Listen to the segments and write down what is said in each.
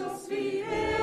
Jesus, wie er's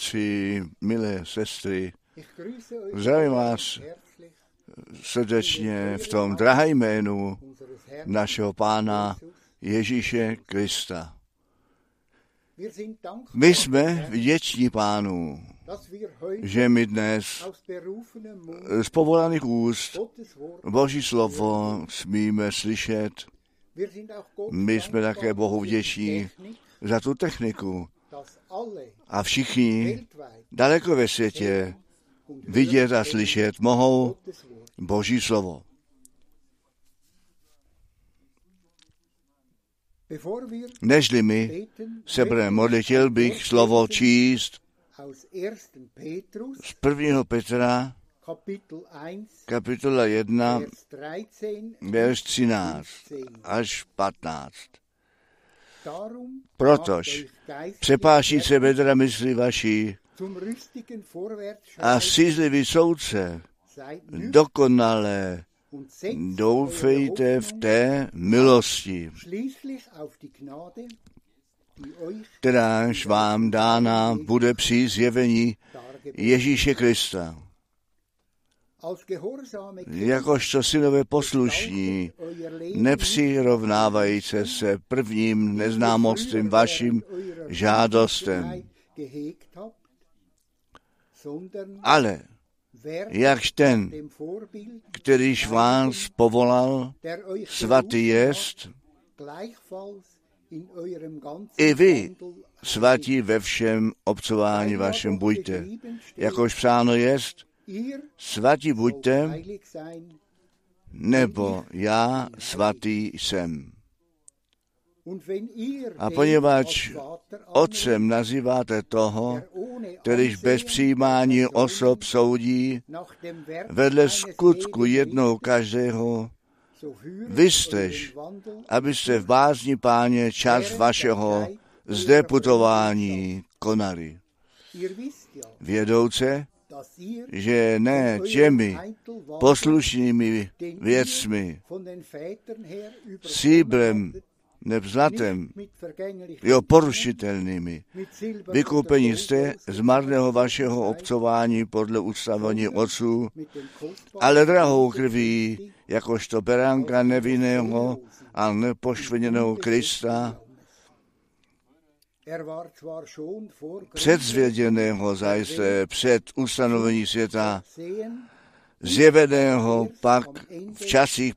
bratři, milé sestry, zdravím vás srdečně v tom drahé jménu našeho Pána. Ježíše Krista. My jsme vděční Pánu, že my dnes z povolaných úst Boží slovo smíme slyšet. My jsme také Bohu vděční za tu techniku a všichni daleko ve světě vidět a slyšet mohou. Boží slovo. Nežli beten, se möchte modlit, bych slovo číst aus 1. Petrus, z 1. Petra, Kapitel 1, kapitola 1, Vers 13 verš 13 15. až 15. Protož macht euch geistlich Přepáší se bedra mysli vaší a střízlivý soudce, setzt doufejte v té milosti, kteráž vám dána bude při zjevení Ježíše Krista. Jakožto synové poslušní, nepřirovnávajíce se prvním neznámostem vašim žádostem, ale jakž ten, kterýž vás povolal, svatý jest, i vy, svatí ve všem obcování vašem buďte. Jakož psáno jest, svatí buďte, nebo já svatý jsem. A poněvadž Otcem nazýváte toho, kterýž bez přijímání osob soudí, vedle skutku richtet, každého, so führet vy jstež, euren Wandel abyste v bázni páně čas vašeho zde putování konali. Vědouce, že ne těmi poslušnými věcmi, síbrem neb zlatem, jo porušitelnými, vykoupení jste z marného vašeho obcování podle ustavení otců, ale drahou krví, jakožto beránka nevinného a nepošveněného Krista, předzvěděného zajisté před ustanovení světa, zjeveného pak v časích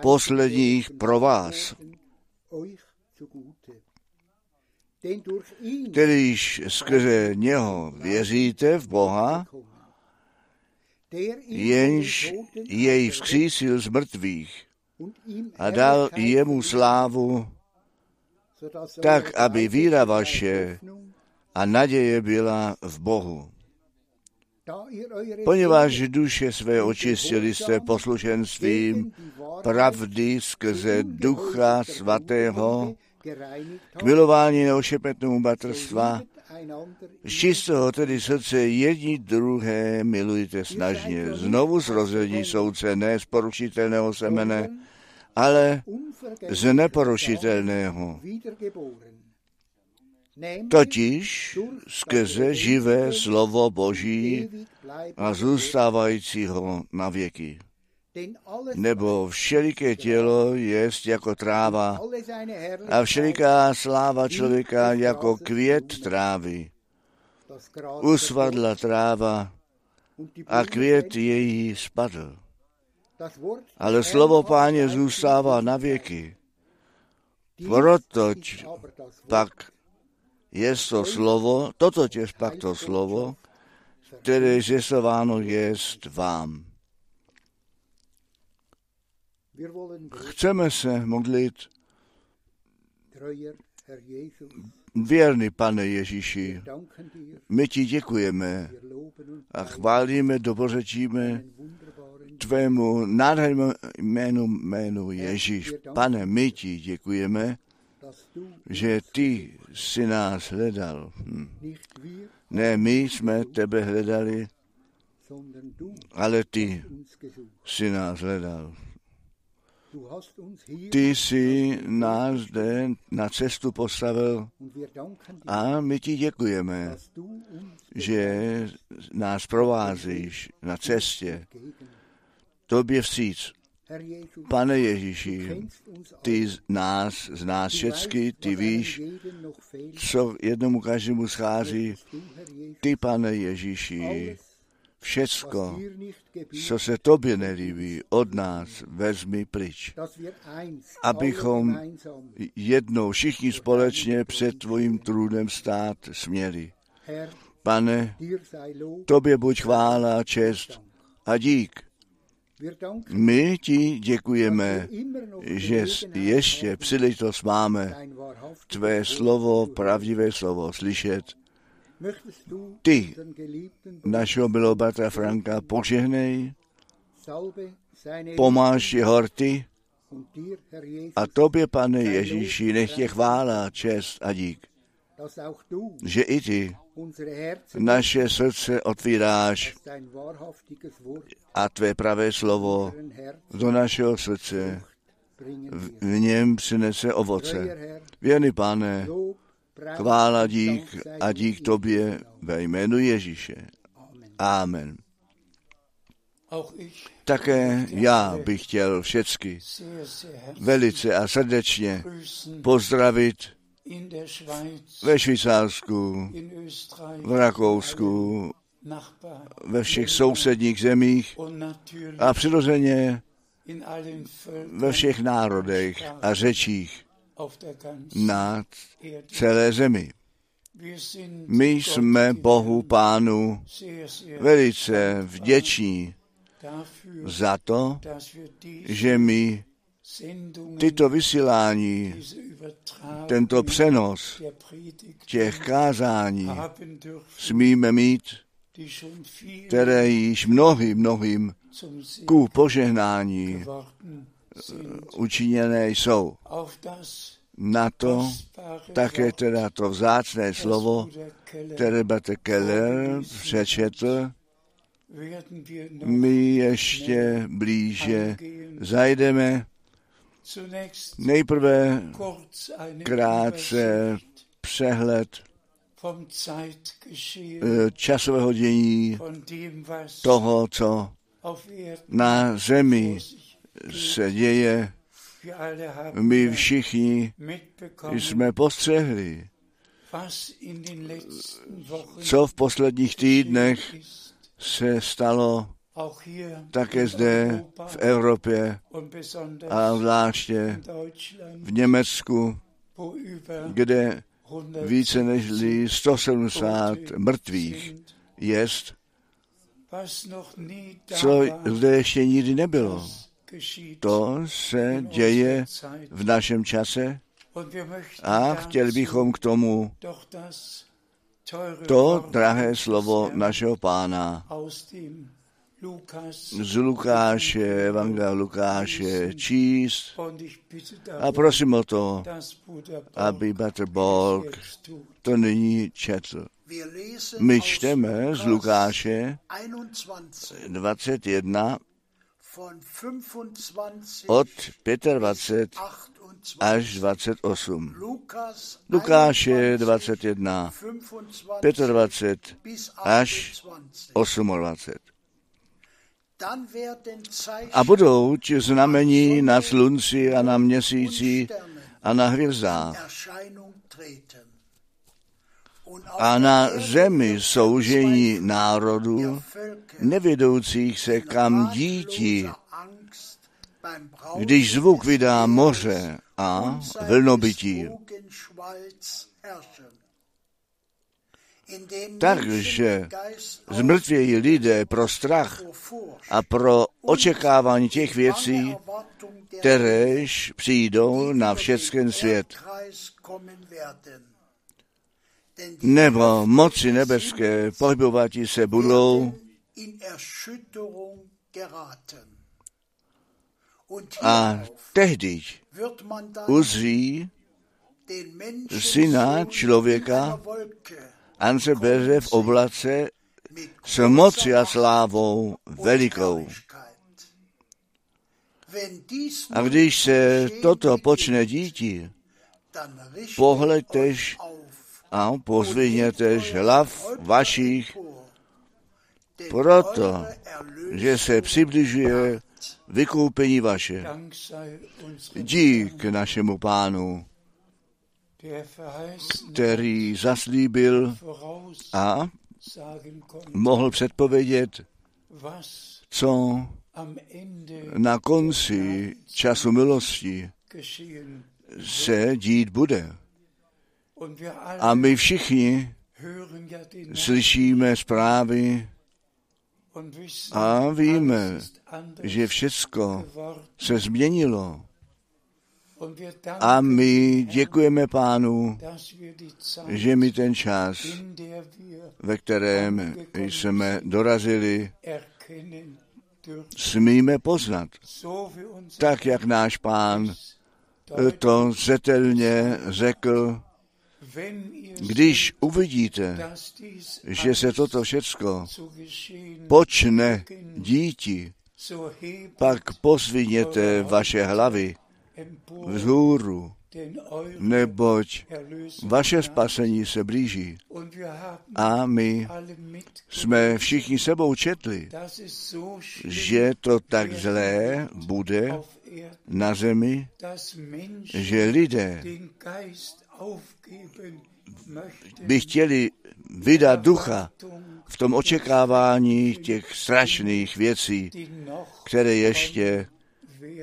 posledních pro vás, kterýž skrze něho věříte v Boha, jenž jej vzkřísil z mrtvých a dal jemu slávu, tak aby víra vaše a naděje byla v Bohu. Poněvadž duše své očistili jste poslušenstvím pravdy skrze Ducha Svatého k milování neošepetnému einander z čistého tedy srdce jedni druhé milujte snažně. Znovu zrození soudce ne z porušitelného semene, ale z neporušitelného, totiž skrze živé slovo Boží a zůstávajícího na věky. Nebo všeliké tělo jest jako tráva a všeliká sláva člověka jako květ trávy. Usvadla tráva a květ její spadl. Ale slovo páně zůstává na věky. Wort Pak je to slovo, toto těž pak to slovo, které zjesováno jest vám. Chceme se modlit, věrný pane Ježíši, my ti děkujeme a chválíme, dobořečíme tvému nádhernému jménu, jménu Ježíš. Pane, my ti děkujeme, že ty si nás hledal. Hm. Ne, my jsme tebe hledali, ale ty uns gesucht. si nás hledal. Ty jsi nás zde na cestu postavil a my ti děkujeme, že nás provázíš na cestě. Tobě vstříc. Pane Ježíši, ty z nás, z nás všecky, ty víš, co jednomu každému schází. Ty, pane Ježíši, všecko, co se tobě nelíbí, od nás vezmi pryč. Abychom jednou všichni společně před tvojím trůnem stát směli. Pane, tobě buď chvála, čest a dík. My ti děkujeme, že ještě příležitost máme tvé slovo, pravdivé slovo slyšet. Ty, Našeho bylo bratra Franka, požehnej, pomáš jeho rty a tobě, pane Ježíši, nech tě chvála, čest a dík, že i ty naše srdce otvíráš a tvé pravé slovo do našeho srdce v, něm přinese ovoce. Věrný pane, chvála dík a dík tobě ve jménu Ježíše. Amen. Amen. Auch ich Také já bych chtěl všecky velice a srdečně pozdravit ve Švýcarsku, v Rakousku, ve všech sousedních zemích a přirozeně ve všech národech a řečích na celé zemi. My jsme Bohu Pánu velice vděční za to, že my tyto vysílání, tento přenos těch kázání smíme mít, které již mnohým, mnohým ku požehnání sind. učiněné jsou. Na to také teda to vzácné slovo, které Bate Keller přečetl, my ještě blíže zajdeme. Nejprve krátce přehled eh, časového dění toho, co na zemi se děje. My všichni jsme postřehli, co v posledních týdnech se stalo také zde v Evropě a zvláště v Německu, kde 100 více než 170 Tote mrtvých jest, co zde ještě nikdy nebylo. To se děje v našem čase a chtěli bychom k tomu to drahé slovo našeho pána z Lukáše, Evangelia Lukáše číst a prosím o to, aby Bratr Borg to nyní četl. My čteme z Lukáše 21 21, von 25 od bis 25 28. až 28. Lukas Lukáše 21, 21, 25 25 bis až 28. A budou ti znamení na slunci a na měsíci a na hvězdách. A na zemi soužení národů, nevědoucích se kam díti, když zvuk vydá moře a vlnobytí. Takže zmrtvějí lidé pro strach a pro očekávání těch věcí, kteréž přijdou na den svět. Nebo moci nebeské pohybovati se budou a tehdy uzří syna člověka, a se bere v oblace s moci a slávou velikou. A když se toto počne díti, pohleďtež a pozvihnětež hlav vašich, proto, že se přibližuje vykoupení vaše. Dík našemu pánu, který zaslíbil a mohl předpovědět, co na konci času milosti se dít bude. A my všichni slyšíme zprávy a víme, že všecko se změnilo. A my děkujeme pánu, že mi ten čas, ve kterém jsme dorazili, smíme poznat. Tak, jak náš pán to zetelně řekl, když uvidíte, že se toto všecko počne díti, pak posviněte vaše hlavy vzhůru, neboť vaše spasení se blíží. A my jsme všichni sebou četli, že to tak zlé bude na zemi, že lidé by chtěli vydat ducha v tom očekávání těch strašných věcí, které ještě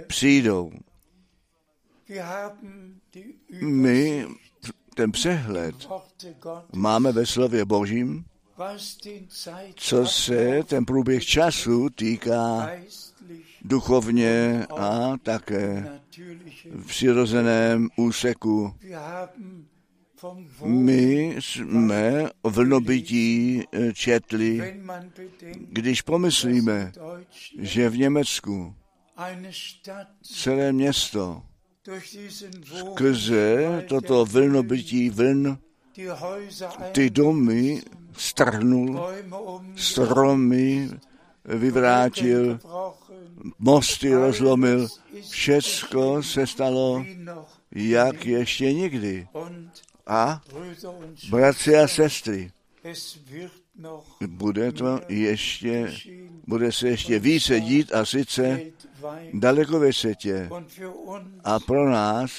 přijdou. My ten přehled máme ve slově Božím, co se ten průběh času týká duchovně a také v přirozeném úseku. My jsme vlnobytí eh, četli, když pomyslíme, že v Německu celé město skrze toto vlnobytí vln ty domy strhnul, stromy vyvrátil, mosty rozlomil, všecko se stalo jak ještě nikdy. A bratři a sestry, bude to ještě, bude se ještě více dít a sice daleko ve světě. A pro nás,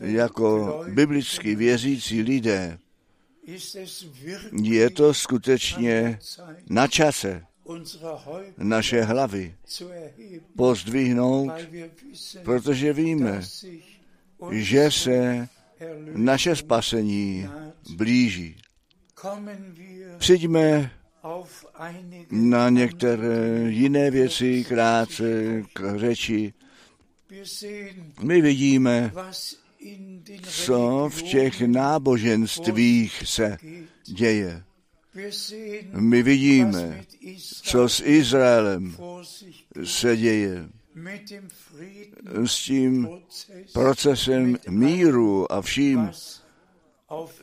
jako biblicky věřící lidé, je to skutečně na čase naše hlavy pozdvihnout, protože víme, že se naše spasení blíží. Přijďme na některé jiné věci krátce k řeči. My vidíme, co v těch náboženstvích se děje. My vidíme, co s Izraelem se děje. S tím procesem míru a vším,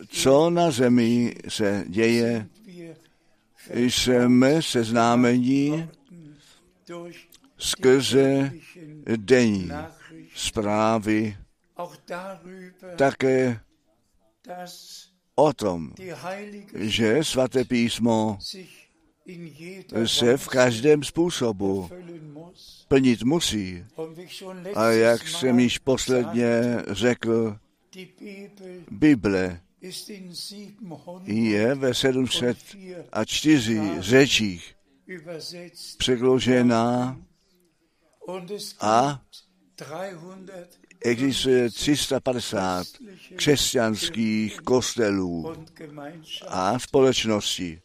co na zemi se děje, jsme seznámeni skrze denní zprávy také o tom, že svaté písmo se v každém způsobu plnit musí. A jak jsem již posledně řekl, Bible ist in 700 je ve 704 řečích překložená a gibt 300 existuje 350 křesťanských kostelů a společností.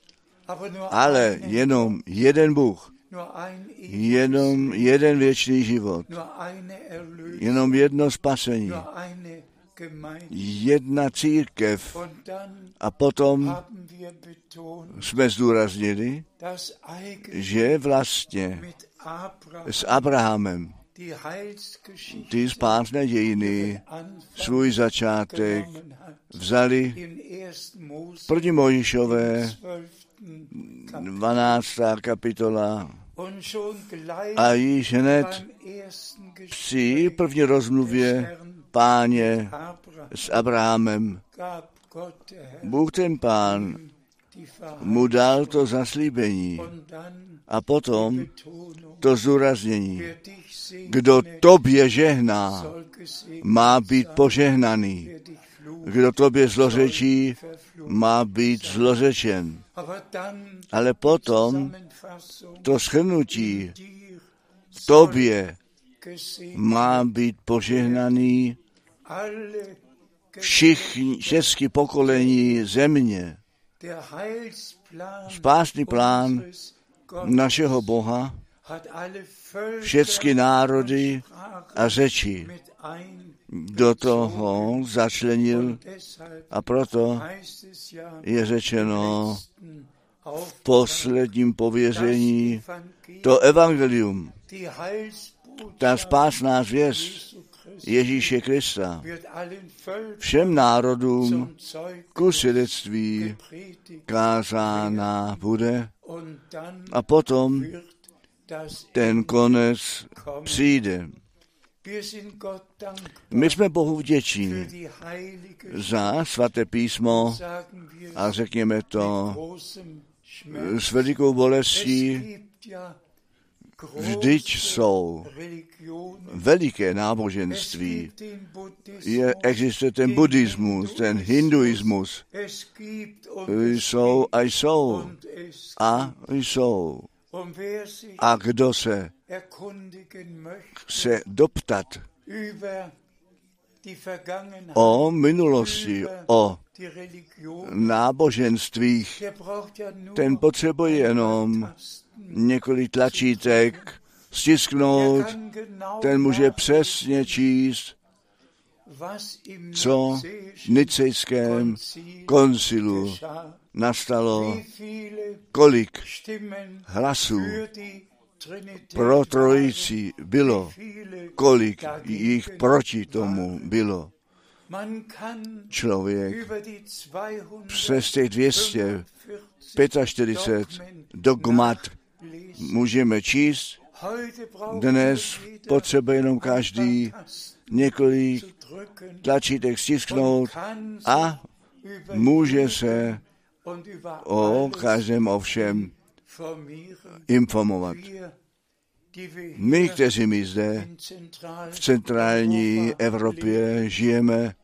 Ale jenom jeden Bůh, jenom jeden věčný život, Erlösung, jenom jedno spasení, Gemeinde. Jedna církev. A potom jsme zdůraznili, že vlastně s Abrahamem ty spásné dějiny svůj začátek vzali In 1. Mose proti Mojišové 12. Kapitel. 12. kapitola a již hned při první rozmluvě páně s Abrahamem Bůh ten pán mu dal to zaslíbení a potom to segnet, Kdo tobě žehná, má být požehnaný. Kdo tobě zlořečí, má být zlořečen. Ale potom to shrnutí dir v tobě má být požehnaný všichni, všechny pokolení země. Spásný plán našeho Boha, všechny národy a řeči do toho začlenil a proto je řečeno v posledním pověření to evangelium, ta spásná zvěst Ježíše Krista všem národům ku svědectví kázána bude a potom ten konec přijde. My jsme Bohu vděční za svaté písmo a řekněme to s velikou Es bolestí, vždyť jsou veliké náboženství. Je, existuje ten buddhismus, ten hinduismus. Jsou a jsou a jsou. A kdo se chce doptat o minulosti, o náboženstvích, ten potřebuje jenom. Několik tlačítek stisknout, ten může přesně číst, co v Nicejském koncilu nastalo, kolik hlasů pro trojici bylo, kolik jich proti tomu bylo. Člověk přes těch 245 245 dogmat. Můžeme číst, dnes potřebuje jenom každý několik tlačítek stisknout a může se o každém ovšem informovat. My, kteří my zde v centrální Evropě žijeme,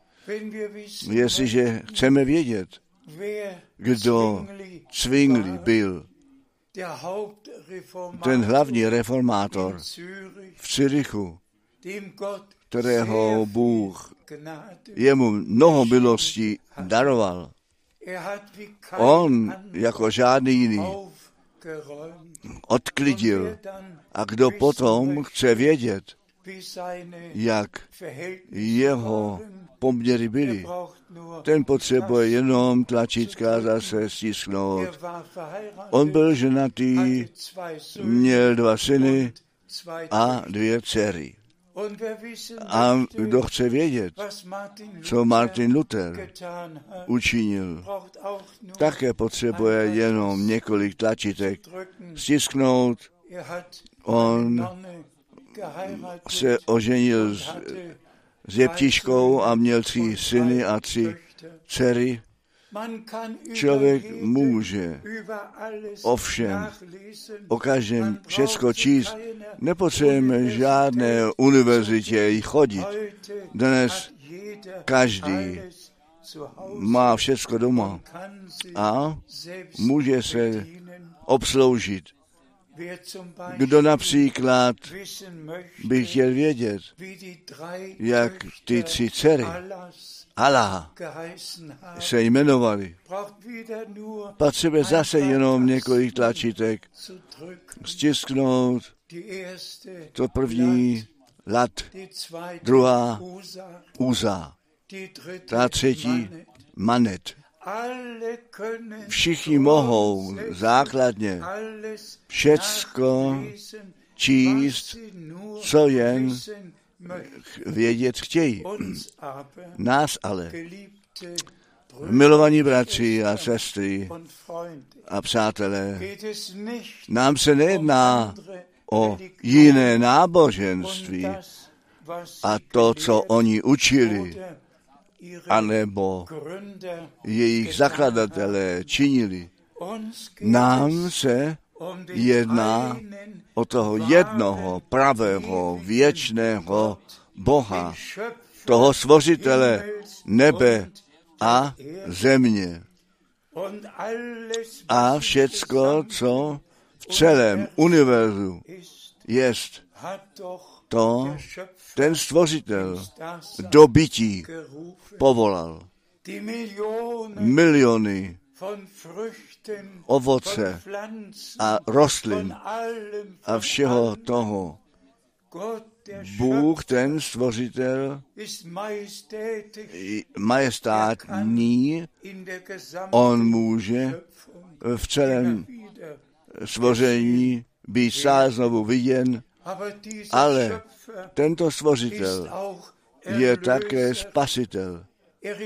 jestliže chceme vědět, kdo Zwingli byl ten hlavní reformátor v Gott kterého Bůh jemu mnoho milostí daroval. Er On jako žádný jiný odklidil. Dann A kdo potom chce vědět, jak jeho poměry byly, ten potřebuje jenom tlačítka zase stisknout. On byl ženatý, měl dva syny a dvě dcery. A kdo chce vědět, co Martin Luther učinil, také potřebuje jenom několik tlačítek stisknout. Er On se oženil s, s jeptiškou a měl tři syny a tři dcery. Člověk může ovšem o každém všecko číst. Nepotřebujeme žádné univerzitě i chodit. Dnes každý Má všecko doma a může se obsloužit. Kdo například by chtěl vědět, jak ty tři dcery Allah se jmenovali. Potřebuje zase jenom několik tlačítek, stisknout to první Lat, druhá úza, ta třetí manet. Všichni mohou základně všecko číst, co jen vědět chtějí. Nás ale, milovaní bratři a sestry a přátelé, nám se nejedná o jiné náboženství a to, co oni učili, anebo jejich zakladatelé činili. Nám se jedná o toho jednoho pravého věčného Boha, toho stvořitele Himmels nebe a země. A všecko, co v celém univerzu jest, to ten stvořitel do bytí povolal. Miliony ovoce a rostlin a všeho toho. Bůh, ten stvořitel, majestátní, gesamten on může v celém stvoření být stále znovu viděn, ale tento stvořitel je také spasitel. Er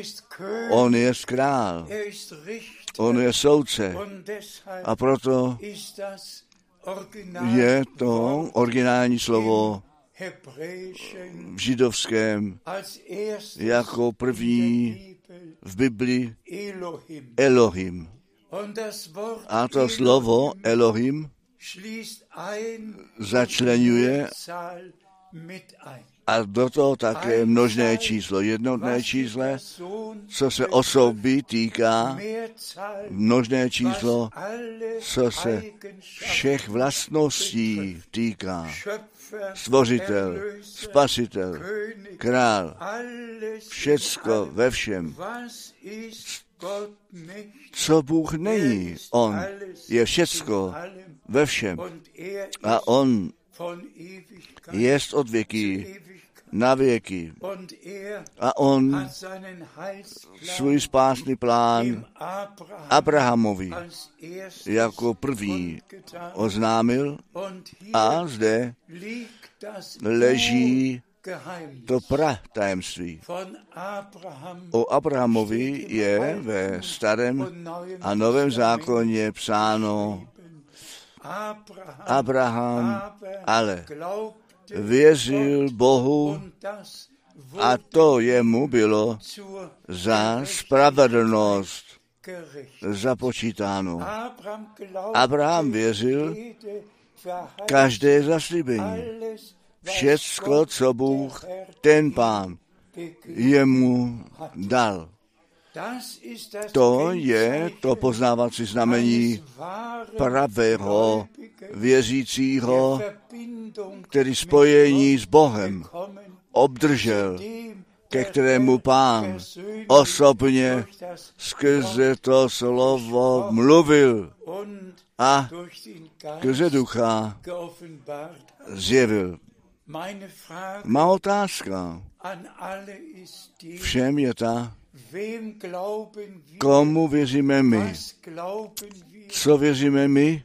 On je král, er on je soudce a proto je to originální slovo v židovském jako první v Biblii Elohim. A to slovo Elohim začlenuje. A do toho také množné číslo. Jednotné čísle, Person co se osoby týká, množné číslo, co se všech vlastností týká. Stvořitel, spasitel, král, všecko ve všem. Co Bůh Er není, ist On je všecko ve všem. Er A On jest od věky na věky. Er A On svůj spásný plán Abrahamovi jako první oznámil a zde leží to pratajemství. O Abrahamovi je ve starém a novém zákoně psáno. Abraham, ale věřil Bohu a to jemu bylo za spravedlnost započítáno. Abraham věřil každé zaslíbení. Všecko, co Bůh, ten pán, jemu dal. To je to poznávací znamení pravého věřícího, který spojení s Bohem obdržel, ke kterému pán osobně skrze to slovo mluvil a skrze ducha zjevil. Má otázka všem je ta, komu věříme my. Co věříme my?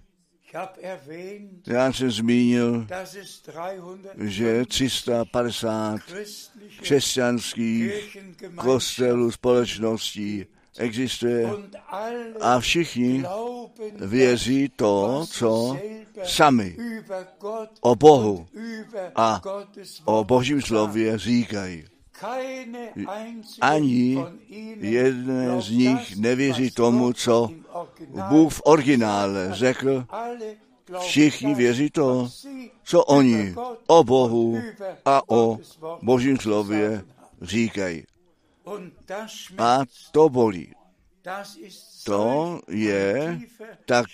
Já jsem zmínil, dass es 300 že 350 christliche křesťanských kostelů, společností existuje a všichni věří to, co sami o Bohu a o Božím slově říkají. Ani jeden glaubt z nich nevěří tomu, co Bůh v originále řekl. Všichni věří to, co oni o Bohu a o Božím slově říkají. A to bolí. To je tak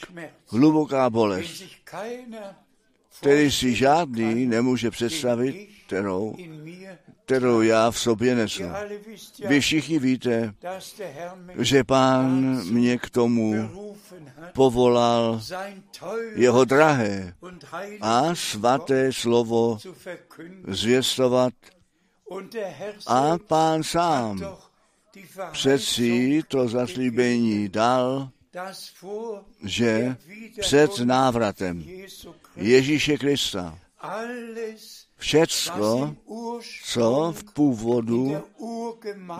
hluboká bolest, který si žádný nemůže představit, kterou, kterou já v sobě nesu. Vy všichni víte, že pán mě k tomu povolal jeho drahé a svaté slovo zvěstovat a pán sám přeci to zaslíbení dal, že před návratem Ježíše Krista všecko, co v původu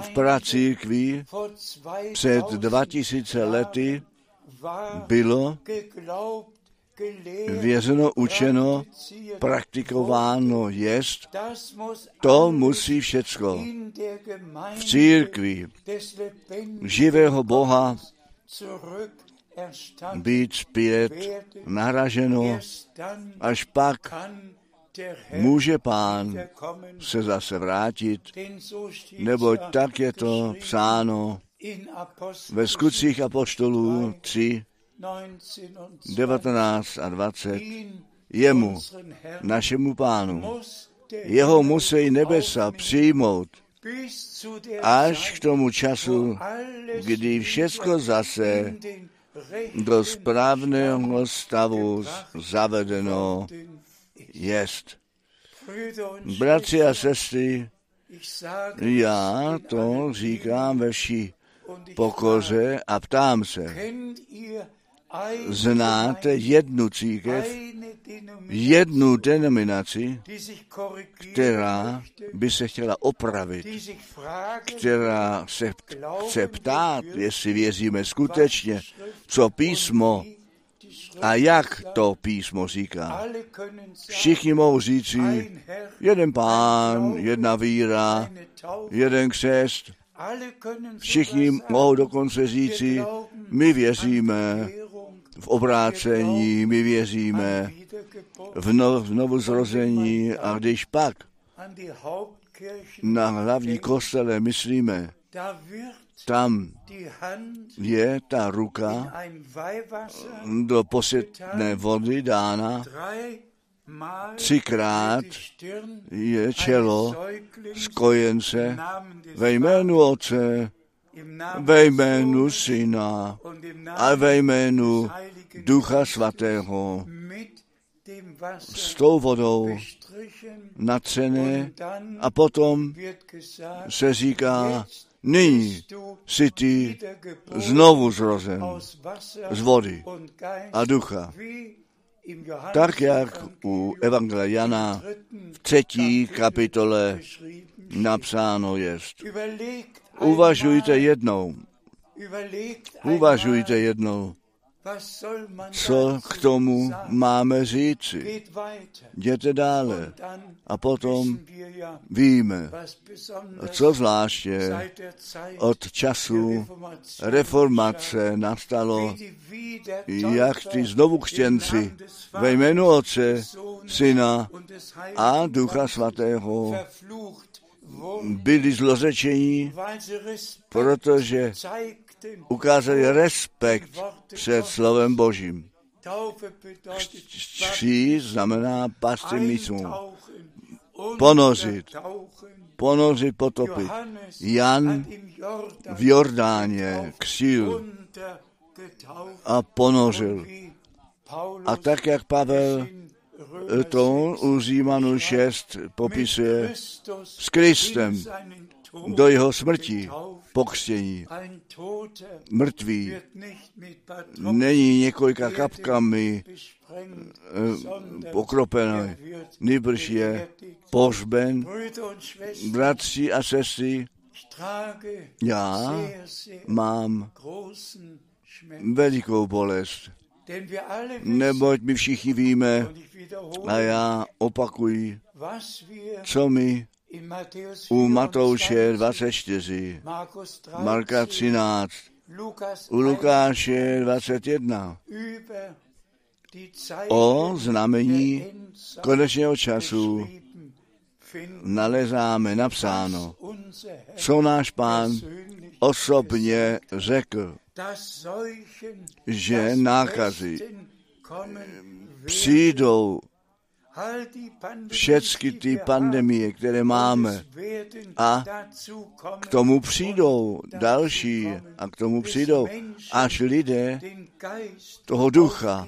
v pracírkví před 2000 2000 lety bylo vězeno, učeno, praktikováno jest, to musí všecko v církvi živého Boha být zpět nahraženo, až pak může pán se zase vrátit, ja tak je to psáno ve skutcích apoštolů 3, 19 und 20. 19 a 20. Ihn, Jemu, našemu pánu, jeho musí nebesa přijmout až k tomu času, kdy všecko zase do správného stavu zavedeno. Jest. Bratři a sestry, já to říkám ve vší pokoře a ptám se, znáte jednu církev, jednu denominaci, která by se chtěla opravit, která se chce ptát, jestli věříme skutečně, co písmo a jak to písmo říká. Všichni mohou říci, jeden pán, jedna víra, jeden křest. Všichni mohou dokonce říci, my věříme v obrácení, my věříme v, no, v novozrození a když pak na hlavní kostele myslíme, tam je ta ruka do posytné vody dána, třikrát je čelo Namen des ve jménu Otce, ve jménu Syna a ve jménu Ducha Svatého. s tou vodou natřené a potom se říká, nyní jsi ty znovu zrozen z vody a ducha. Tak jak u Evangelia Jana v třetí kapitole napsáno jest. Uvažujte jednou, uvažujte jednou, co k tomu máme říci. Jděte dále. A potom víme, co zvláště od času reformace nastalo, jak ty znovu křtěnci ve jménu Otce, Syna a Ducha Svatého byli zlořečení, protože ukázali respekt před slovem Božím. Kří znamená eintauchen, Ponořit. ponořit, potopit. Jan v Jordáně křil a ponořil. A tak, jak Pavel to 6 u Římanu 6 mit popisuje s Kristem do jeho smrti, pokřtění. Mrtvý není několika kapkami eh, pokropený, nýbrž je pohřben. Bratři a sestry, Já mám velikou bolest, neboť my všichni víme, a já opakuji, co my u Matouše 24, 24, Markus 13, Marka 13, Lukas u Lukáše 21 über die Zeichen o znamení konečného času nalezáme napsáno, co náš pán osobně řekl, že nákazy přijdou všechny ty pandemie, které máme, a k tomu přijdou další a k tomu přijdou, až lidé toho ducha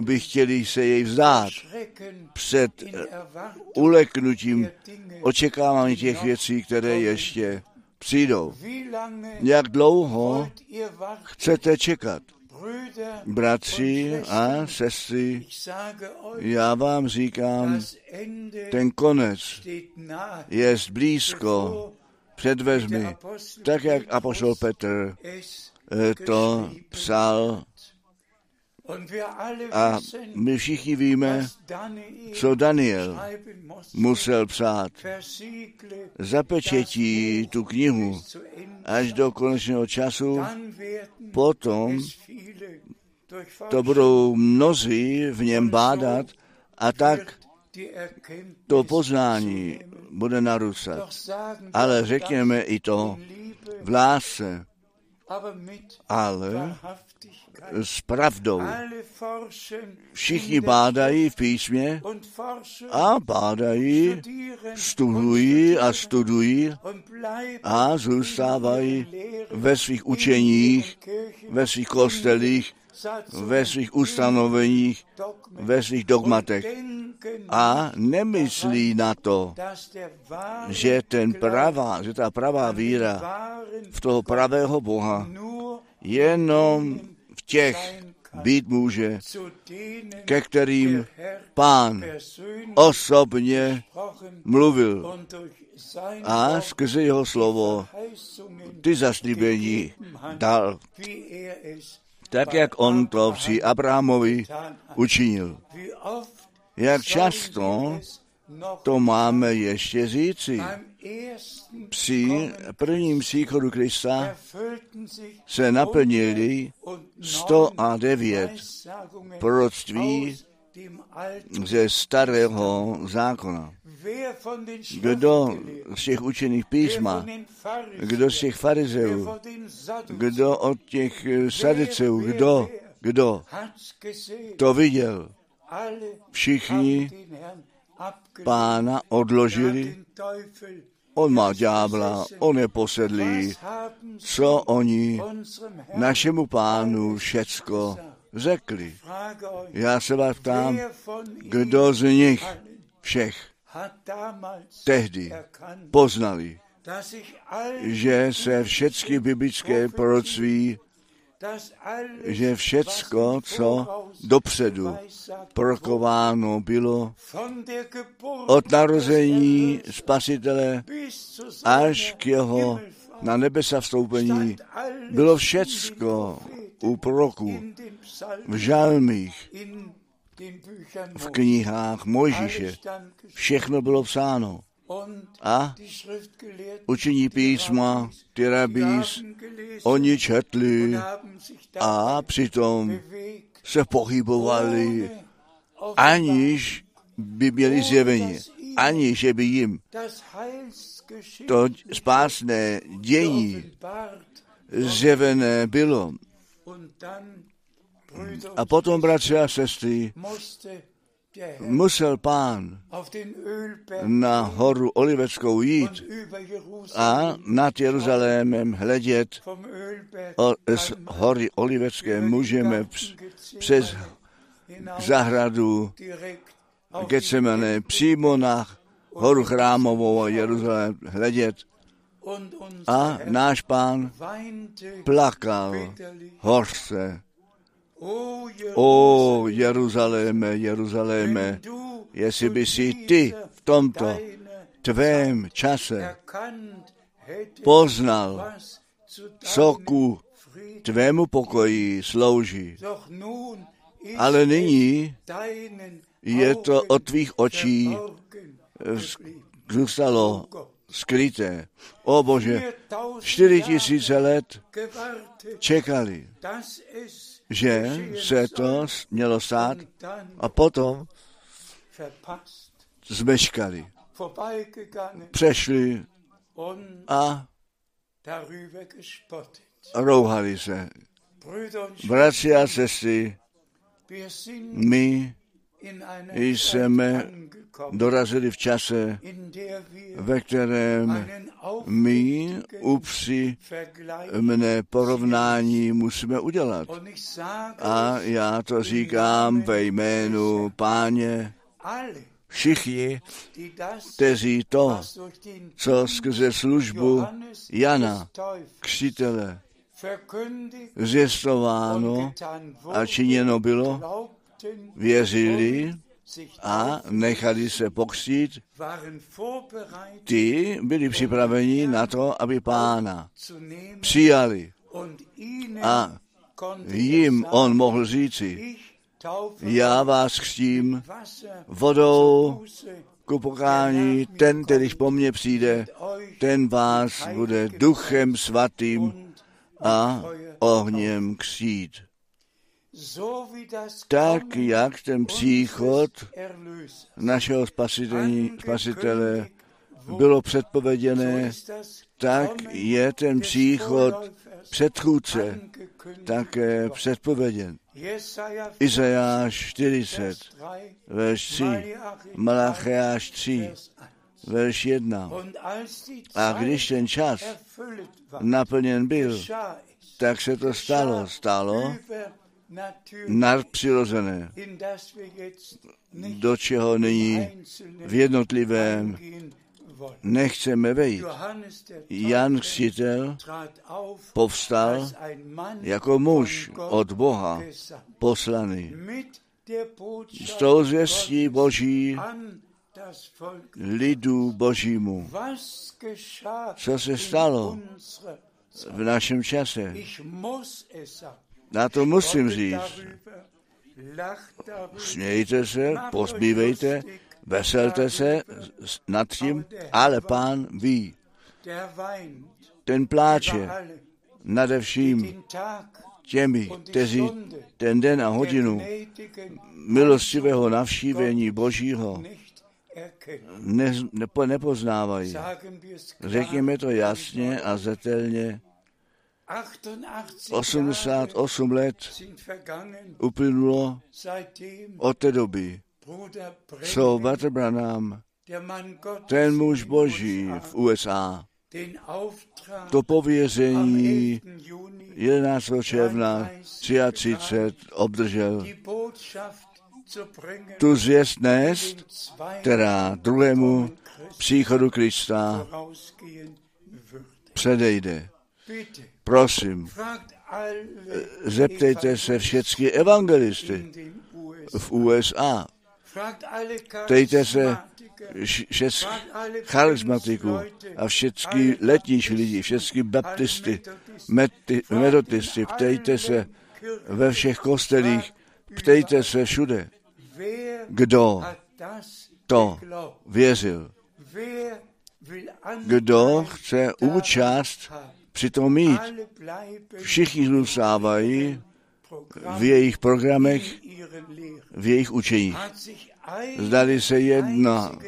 by chtěli se jej vzdát před uleknutím očekávání těch věcí, které ještě přijdou. Jak dlouho chcete čekat? Bratři a sestry, já vám říkám, ten konec je blízko před vezmi, tak jak apoštol Petr eh, to psal a my všichni víme, co Daniel musel psát. Zapečetí tu knihu až do konečného času, potom. To budou mnozí v něm bádat a tak to poznání bude narůstat. Ale řekněme i to v lásce, ale s pravdou. Všichni bádají v písmě a bádají, studují a studují a zůstávají ve svých učeních, ve svých kostelích, ve svých ustanoveních, ve svých dogmatech a nemyslí na to, že ten pravá, že ta pravá víra v toho pravého Boha jenom v těch být může, ke kterým pán osobně mluvil. A skrze jeho slovo ty zaslíbení dal, tak jak on to při Abrahamovi učinil. Jak často to máme ještě říci. Při prvním příchodu Krista se naplnili 109 Weissagungen proroctví ze starého zákona. Kdo z těch učených písma, kdo z těch farizeů, kdo od těch eh, sadiceů, kdo, kdo? to viděl, všichni pána Er odložili, on má ďábla, on je posedlý, co oni našemu pánu všecko řekli. Já se vás ptám, kdo z nich všech tehdy poznali, že se všechny biblické proroctví, že všecko, co dopředu prorokováno bylo od narození Spasitele až k jeho na nebesa vstoupení, bylo všecko u proroků, Psalmen, v žalmích, v knihách Mojžíše. Všechno bylo psáno. A učení písma, ty rabís, oni četli a přitom se pohybovali, aniž by měli zjevení, aniž by jim to spásné dění zjevené bylo. A potom, bratři a sestry, musel pán na horu Oliveckou jít a nad Jeruzalémem hledět z hory Olivecké můžeme přes zahradu Getsemane přímo na horu chrámovou a Jeruzalém hledět. A náš pán plakal hořce. O Jeruzaléme, Jeruzaléme, jestli by si ty v tomto tvém čase poznal, co ku tvému pokoji slouží. Ale nyní je to od tvých očí zůstalo skryté. O Bože, 4000 čtyři tisíce let čekali, že se to mělo stát a potom zmeškali. Přešli a rouhali se. Bratři a sestry, my jsme dorazili v čase, ve kterém my upři mne porovnání musíme udělat. A já to říkám ve jménu páně, všichni, kteří to, co skrze službu Jana, getan wurde, a činěno bylo, věřili a nechali se vorbereitet ty byli připraveni na to, aby pána přijali. A jim on mohl říci, já vás křtím vodou ku pokání, ten, kterýž po mně přijde, ten vás bude duchem svatým a ohněm křít. Tak, jak ten příchod našeho spasitení, spasitele bylo předpověděné, tak je ten příchod předchůdce také předpověděn. Izajáš 40, Vers 3, verš 3, Malachi Malachiáš 3, Vers 1. verš 1. Und als die A když ten čas naplněn byl, tak se to stalo, stalo nadpřirozené, do čeho nyní v jednotlivém nechceme vejít. Jan Křtitel povstal jako muž od Boha poslaný. S tou zvěstí Boží lidu Božímu. Co se stalo v našem čase? Na to musím říct. Smějte se, posmívejte, veselte se nad tím, ale pán ví. Ten pláče nade vším těmi, kteří ten den a hodinu milostivého navštívení Božího ne, nepo, nepoznávají. Řekněme to jasně a zetelně. 88 88 Jahre let uplynulo od té doby, co Bratr Branham, ten muž Boží v USA, to pověření 11. Juni 11. června 33 obdržel tu zvěst nést, která druhému příchodu Krista předejde. Prosím, zeptejte se všechny evangelisty v USA, ptejte se všech charismatiků a všechny letnější lidi, všechny baptisty, meti, metodisty, ptejte se ve všech kostelích, ptejte se všude, kdo to věřil, kdo chce účast? Přitom mít. Všichni zůstávají v jejich programech, v jejich učeních. Zdali se jedna,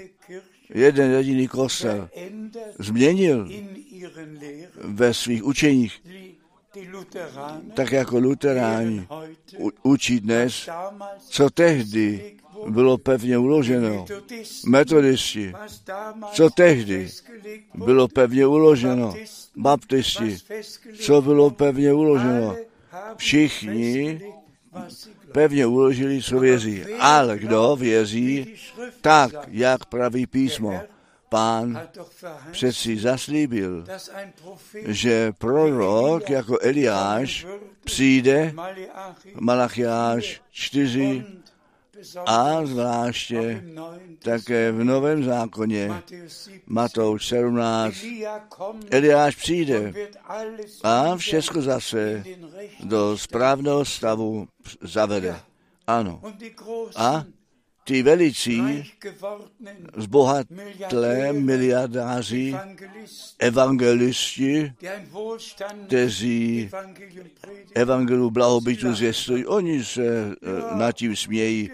jeden jediný kostel změnil ve svých učeních, tak jako luteráni učí dnes, co tehdy bylo pevně uloženo. Metodisti, co tehdy bylo pevně uloženo. Baptisti, co bylo pevně uloženo. Všichni. Pevně uložili, co věří. Ale kdo věří, tak, jak praví písmo. Pán přeci zaslíbil, že prorok jako Eliáš přijde, Malachi Malachiáš 4, und a zvláště také v Novém zákoně Matouš 17 Eliáš přijde a všechno zase do správného stavu zavede. Ano. A ty velicí, zbohatlé miliardáři, evangelisti, kteří evangelu blahobytu zvěstují, oni se eh, nad tím smějí.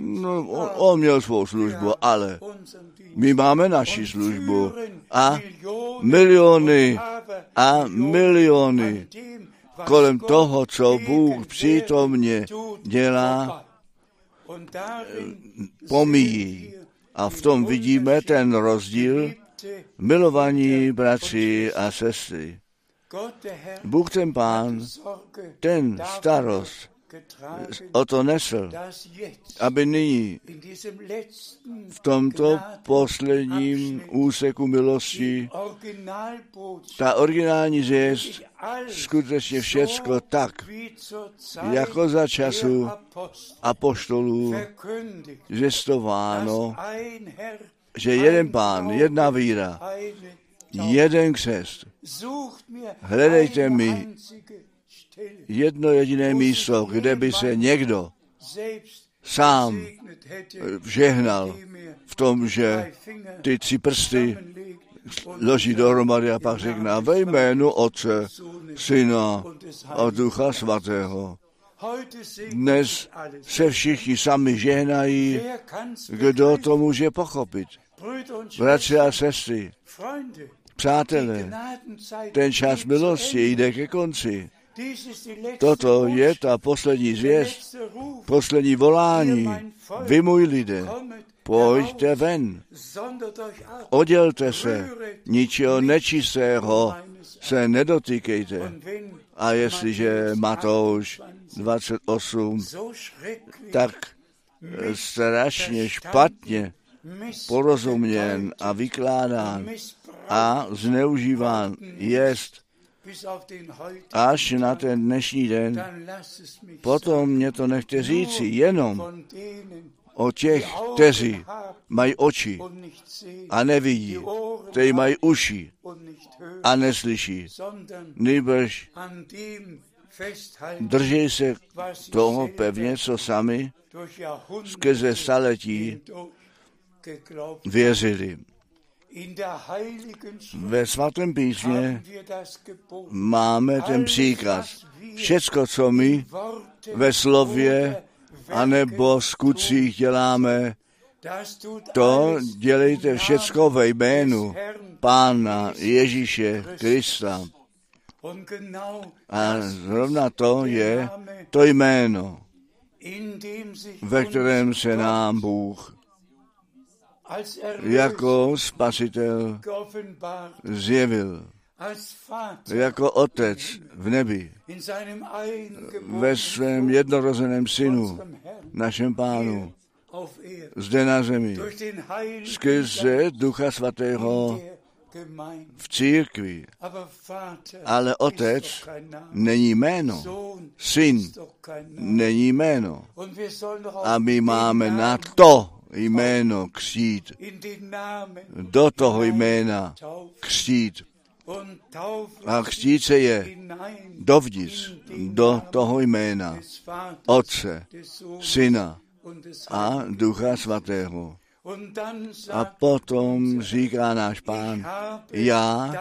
No, on, on měl svou službu, ale my máme naši službu a miliony a miliony kolem toho, co Bůh přítomně dělá, pomíjí. A v tom vidíme ten rozdíl milovaní bratři a sestry. Bůh ten pán, ten starost o to nesl, aby nyní v tomto posledním úseku milosti ta originální zvěst skutečně všecko tak, jako za času apoštolů zvěstováno, že jeden pán, jedna víra, jeden křest. Hledejte mi jedno jediné místo, kde by se někdo sám žehnal v tom, že ty tři prsty loží dohromady a pak řekne ve jménu Otce, Syna a Ducha Svatého. Dnes se všichni sami žehnají, kdo to může pochopit. Bratři a sestry, přátelé, ten čas milosti jde ke konci. Toto je ta poslední zvěst, poslední volání. Vy, můj lidé, pojďte ven, oddělte se, ničeho nečistého se nedotýkejte. A jestliže Matouš 28 tak strašně špatně porozuměn a vykládán a zneužíván jest až na ten dnešní den, potom mě to nechte říci jenom o těch, kteří mají oči a nevidí, kteří mají uši a neslyší. Nýbrž drží se toho pevně, co sami skrze staletí věřili. Ve svatém písmě máme ten příkaz. Všecko, co my ve slově anebo skutcích děláme, to dělejte všecko ve jménu Pána Ježíše Krista. A zrovna to je to jméno, ve kterém se nám Bůh jako spasitel zjevil, jako otec v nebi, ve svém jednorozeném synu, našem pánu, zde na zemi, skrze Ducha Svatého v církvi. Ale otec není jméno, syn není jméno. A my máme na to jméno křít, do toho jména křít. A se je dovnitř do toho jména Otce, Syna a Ducha Svatého. A potom říká náš pán, já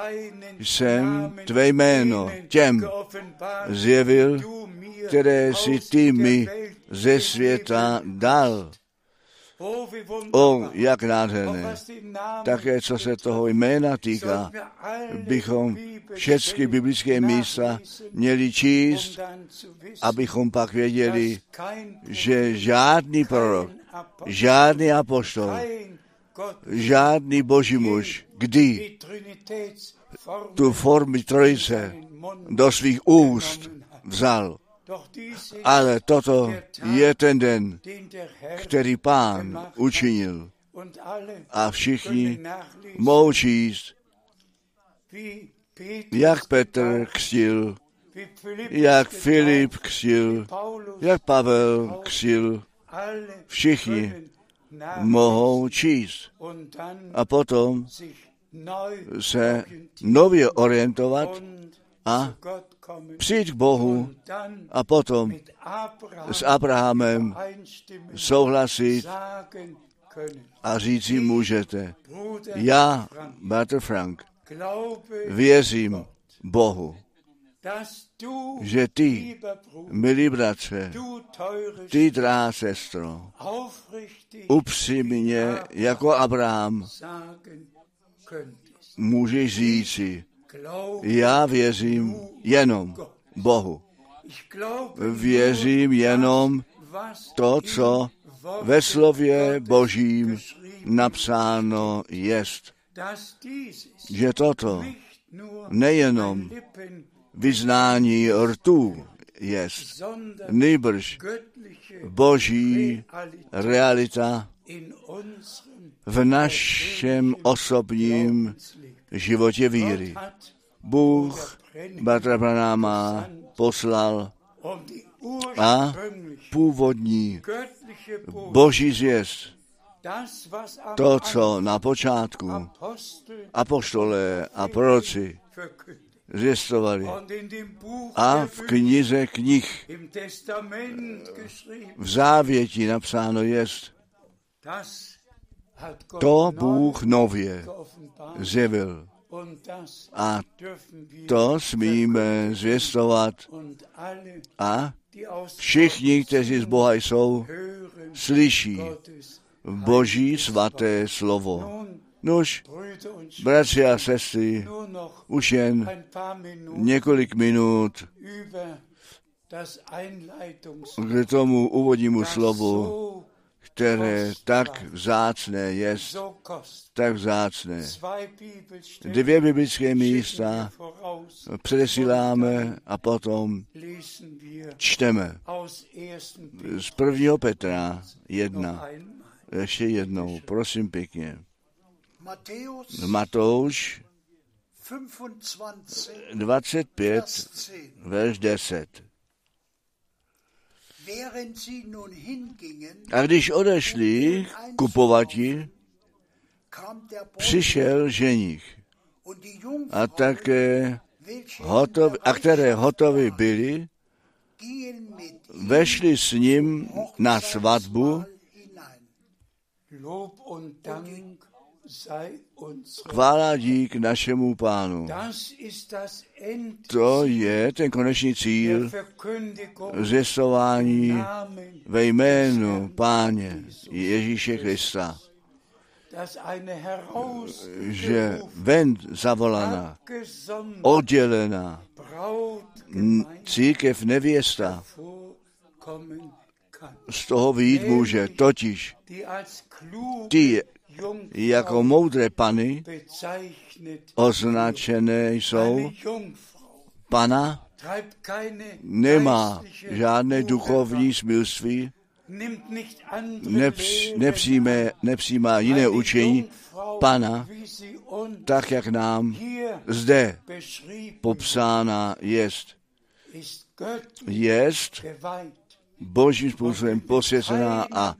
jsem tvé jméno těm zjevil, které si ty mi ze světa dal. O, jak nádherné. Také co se toho jména týká, bychom všechny biblické místa měli číst, abychom pak věděli, že žádný prorok, žádný apoštol, žádný boží muž, kdy tu formy trojice do svých úst vzal. Ale toto je ten den, který pán učinil. A všichni mohou číst, jak Petr křtil, jak Filip křtil, jak Pavel alle Všichni mohou číst. a potom se nově orientovat a přijít k Bohu a potom s Abrahamem souhlasit a říci můžete, já, Bratr Frank, věřím Bohu, že ty, milí bratře, ty, drahá sestro, upřímně jako Abraham můžeš Glaube, já věřím jenom Bohu. Věřím jenom to, co ve slově Božím napsáno jest, že toto nejenom vyznání rtů jest, göttliche boží realita v našem osobním. Životě víry. Bůh Bratra Branáma poslal a původní boží zvěst, to, co na počátku apoštole a proroci zvěstovali a v knize knih v závěti napsáno jest, to Bůh nově zjevil. A to smíme zvěstovat a všichni, kteří z Boha jsou, slyší. Boží svaté slovo. Nož, bratři a sestry, už jen několik minut k tomu úvodnímu slovu, které tak vzácné je, tak vzácné. Dvě biblické místa předesíláme a potom čteme aus 1. Petrus z 1. Petra noch 1. einmal. Ještě jednou, prosím pěkně. Matouš 25, 25, Vers 10. verš 10. A když odešli kupovati, přišel ženich. a také welche hotov, a které mit ihm vešli s ním na svatbu Chvála dík našemu pánu. To je ten konečný cíl zvěstování Namen, ve jménu Páně Ježíše Krista, že ven zavolaná, oddělená církev nevěsta z toho vyjít může, totiž ty jako moudré pany označené jsou, pana nemá žádné duchovní smilství, nepř, nepřijme, nepřijímá jiné učení pana, tak jak nám zde popsána jest. Jest božím způsobem posvěcená a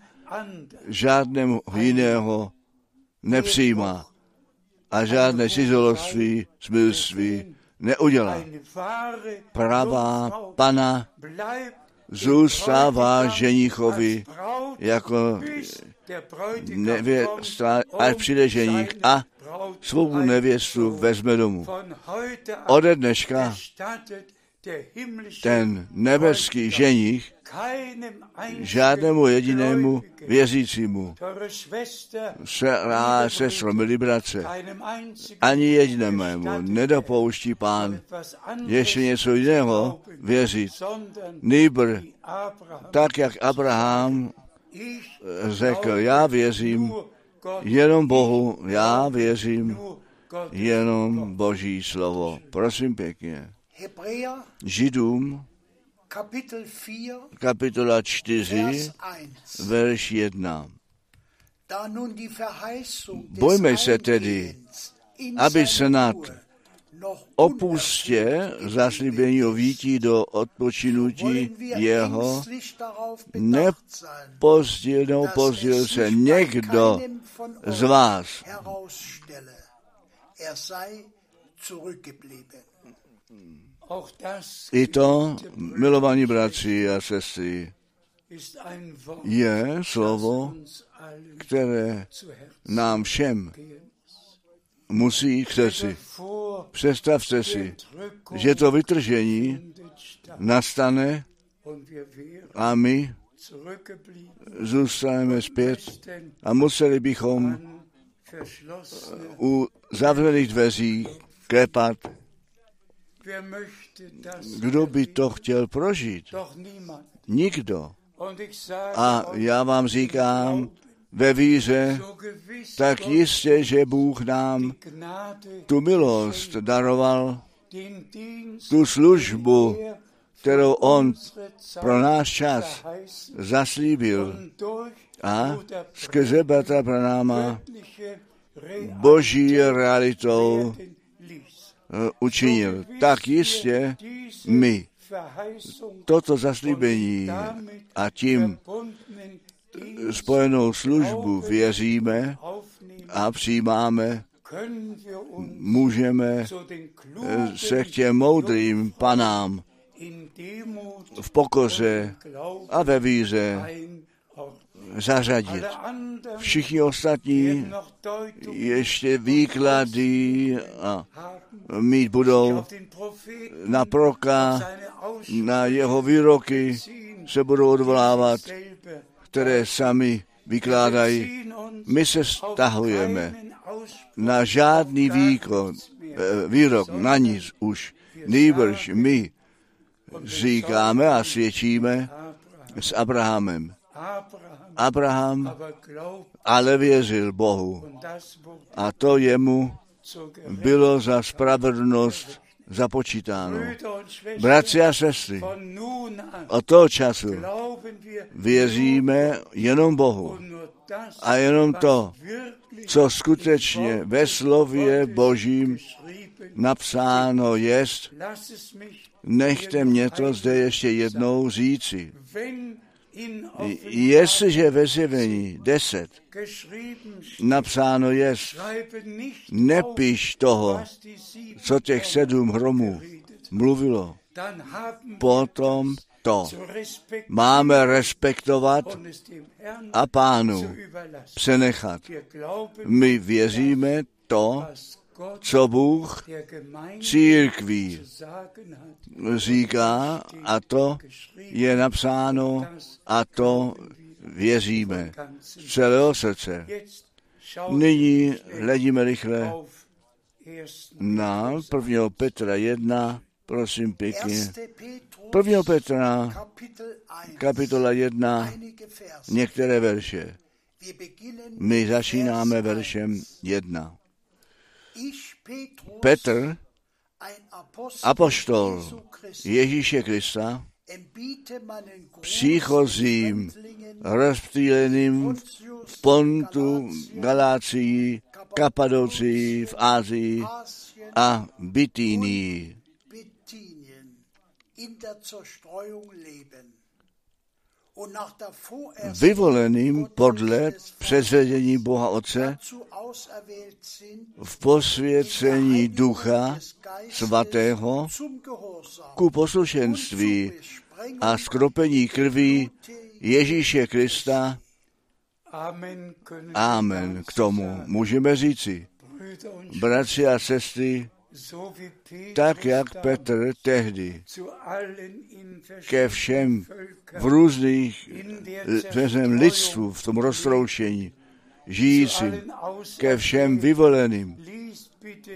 žádného jiného nepřijímá a žádné cizoloství, smilství neudělá. Pravá pana zůstává ženichovi jako Bräutigam nevěsta, až přijde ženich a svou nevěstu vezme domů. Ode dneška ten nebeský ženich žádnému jedinému věřícímu, teure Schwester, se, sestro, milí bratře, ani jedinému nedopouští pán ještě něco jiného věřit. Nýbr, tak jak Abraham řekl, já věřím jenom Bohu, já věřím jenom Boží slovo. Prosím pěkně. Židům, Kapitel 4, kapitola 4, Vers 1. verš 1. Da nun die Verheißung des Bojme se tedy, aby snad opustě zaslíbení o vítí do odpočinutí jeho, nepozdil nebo dass pozdil es se někdo z vás. herausstelle, I to, milovaní bratři a sestry, je slovo, které nám všem musí k Představte si, že to vytržení nastane a my zůstaneme zpět a museli bychom verschlossene. u zavřených dveří klepat. Kdo by to chtěl prožít? Nikdo. A já vám říkám ve víře, tak jistě, že Bůh nám tu milost daroval, tu službu, er kterou On pro náš čas zaslíbil a skrze Bratra Pranáma boží realitou učinil. Tak jistě my toto zaslíbení a tím spojenou službu věříme a přijímáme, můžeme eh, se k těm moudrým panám v pokoře a ve víře. Zařadit. Všichni ostatní ještě výklady a mít budou na Aussprüche na jeho výroky se budou odvolávat, které sami vykládají. My se stahujeme na žádný výkon, eh, výrok, na nic už. Nýbrž my říkáme a svědčíme s Abrahamem. Abraham, ale věřil Bohu a to jemu bylo za spravedlnost započítáno. Bratři a sestry, od toho času věříme jenom Bohu a jenom to, co skutečně ve slově Božím napsáno jest, nechte mě to zde ještě jednou říci. Jestliže ve zjevení 10 geschrieben steht, napsáno nicht nepiš toho, co těch sedm hromů mluvilo, potom to. máme respektovat a pánu přenechat. My věříme to, co Bůh církví říká a to je napsáno a to věříme z celého srdce. Nyní hledíme rychle auf 1. na 1. Petra 1, prosím pěkně. 1. Petrus, 1. Petra, Kapitel 1, kapitola 1, einige Verse. některé verše. My začínáme veršem 1. 1. Ich, Petrus, Petr, apoštol Ježíše Krista, příchozím, rozptýleným v Pontu, Galácii, Kapadocii, v Ázii a Bitínii. Vyvoleným podle přesvědčení Boha Otce v posvěcení Ducha Svatého ku poslušenství a skropení krví Ježíše Krista. Amen. K tomu můžeme říci, bratři a sestry, tak jak Petr tehdy ke všem v různých der vezem lidstvu, v tom roztroušení, žijícím, ke všem vyvoleným.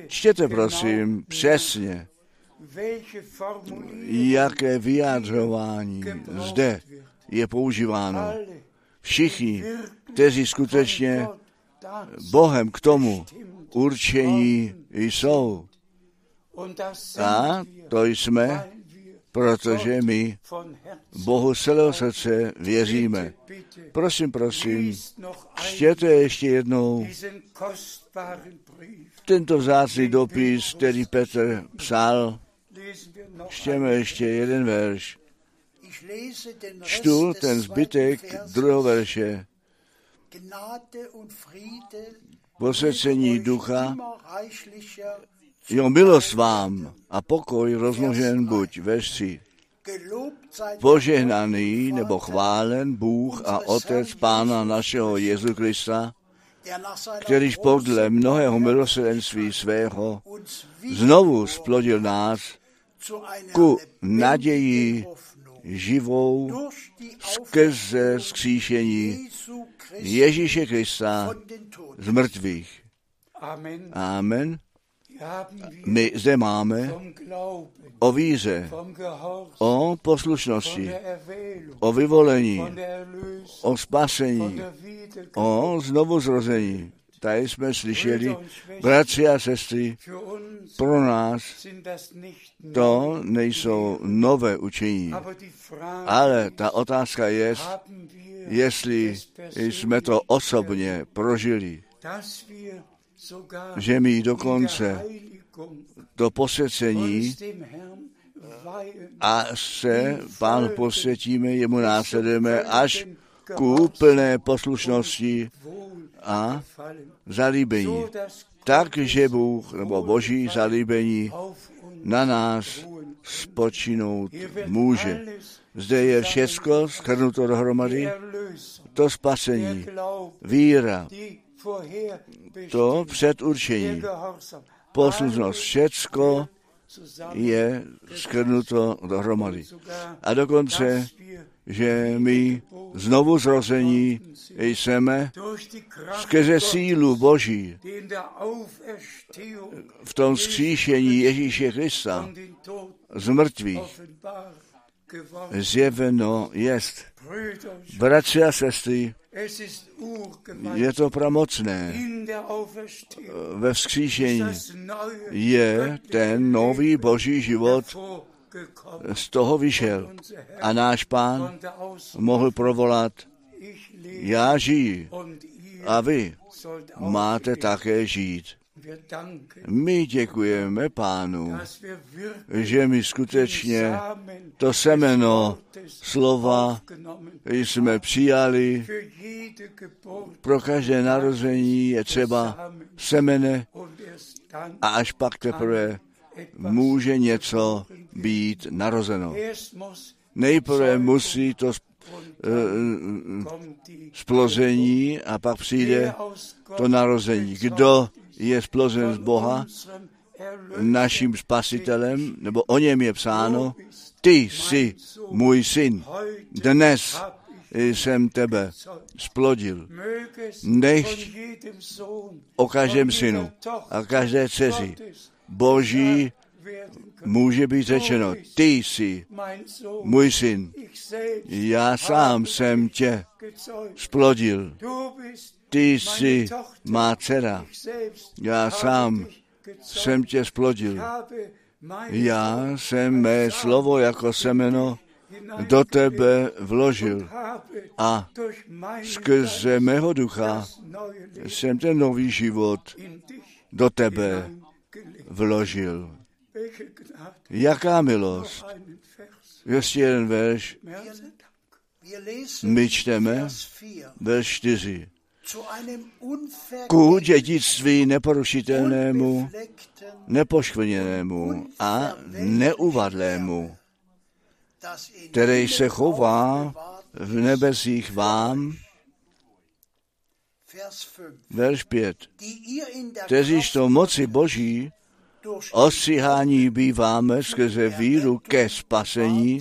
Čtěte prosím přesně, jaké vyjádřování zde je používáno. Všichni, kteří skutečně Bohem k tomu určení jsou. A to jsme, protože my Bohu celého srdce věříme. Prosím, prosím, čtěte ještě jednou Tento vzácný dopis, který Petr psal, čtěme ještě jeden verš. Čtu ten zbytek druhého verše. Posvěcení ducha, jo milost vám a pokoj rozmnožen buď. Verš 3. gelobt sei Požehnaný nebo chválen Bůh a Otec Pána našeho Jezu Krista, kterýž podle mnohého milosrdenství svého znovu splodil nás ku naději živou skrze skříšení Ježíše Krista z mrtvých. Amen. My zde máme o víře, o poslušnosti, o vyvolení, o spasení, o znovu zrození. Tady jsme slyšeli, bratři a sestry, pro nás to nejsou nové učení. Ale ta otázka je, jestli jsme to osobně prožili, že der dokonce to posvěcení a se Pánu posvětíme, jemu následujeme až ku plné poslušnosti a zalíbení. dass Takže Bůh nebo Boží zalíbení na nás spočinout může. Zde je všecko schrnuto die dohromady, to spasení, víra, to předurčení, poslušnost, všecko je schrnuto dohromady. A dokonce, že my znovu zrození jsme skrze sílu Boží. V tom skříšení Ježíše Krista. Z mrtvých. zjeveno jest. Bratři a sestry, je to pramocné. Ve vzkříšení je ten nový boží život z toho vyšel. A náš pán mohl provolat, já žiji. a vy máte také žít. My děkujeme pánu, že my skutečně to semeno slova jsme přijali. Pro každé narození je třeba semene a až pak teprve může něco být narozeno. Nejprve musí to eh, splození a pak přijde to narození. Kdo je splozen z Boha, naším spasitelem, nebo o něm je psáno, ty jsi můj syn, dnes jsem tebe splodil. Sohn O každém synu a každé dceři Boží může být řečeno, ty jsi můj syn, já sám jsem tě splodil, ty jsi má dcera, já sám jsem tě splodil. Já jsem mé slovo jako semeno do tebe vložil a skrze mého ducha jsem ten nový život do tebe vložil. Jaká milost. Ještě jeden verš. My čteme Vers 4. verš 4. Ku dědictví neporušitelnému, nepoškvrněnému a neuvadlému, který se chová v nebesích vám, Vers 5. verš 5. Die ihr in der Kteříž to moci Boží ostříhání býváme skrze víru ke spasení,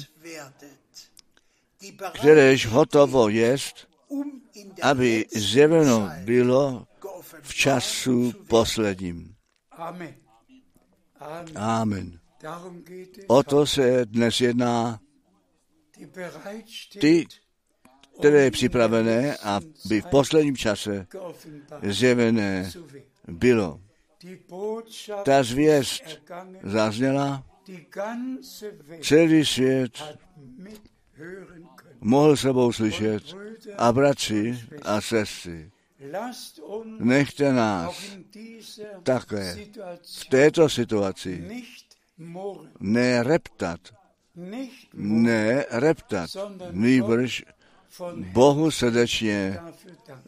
kteréž hotovo jest, um aby zjeveno bylo v času posledním. Amen. O to se dnes jedná, ty, které je připravené, aby v posledním čase zjevené bylo. Ta zvěst zazněla, celý svět. Mohl sebou slyšet a bratři a sestry, Nechte nás také v této situaci nicht murren, ne reptat, nicht murren, ne reptat, nýbrž Bohu srdečně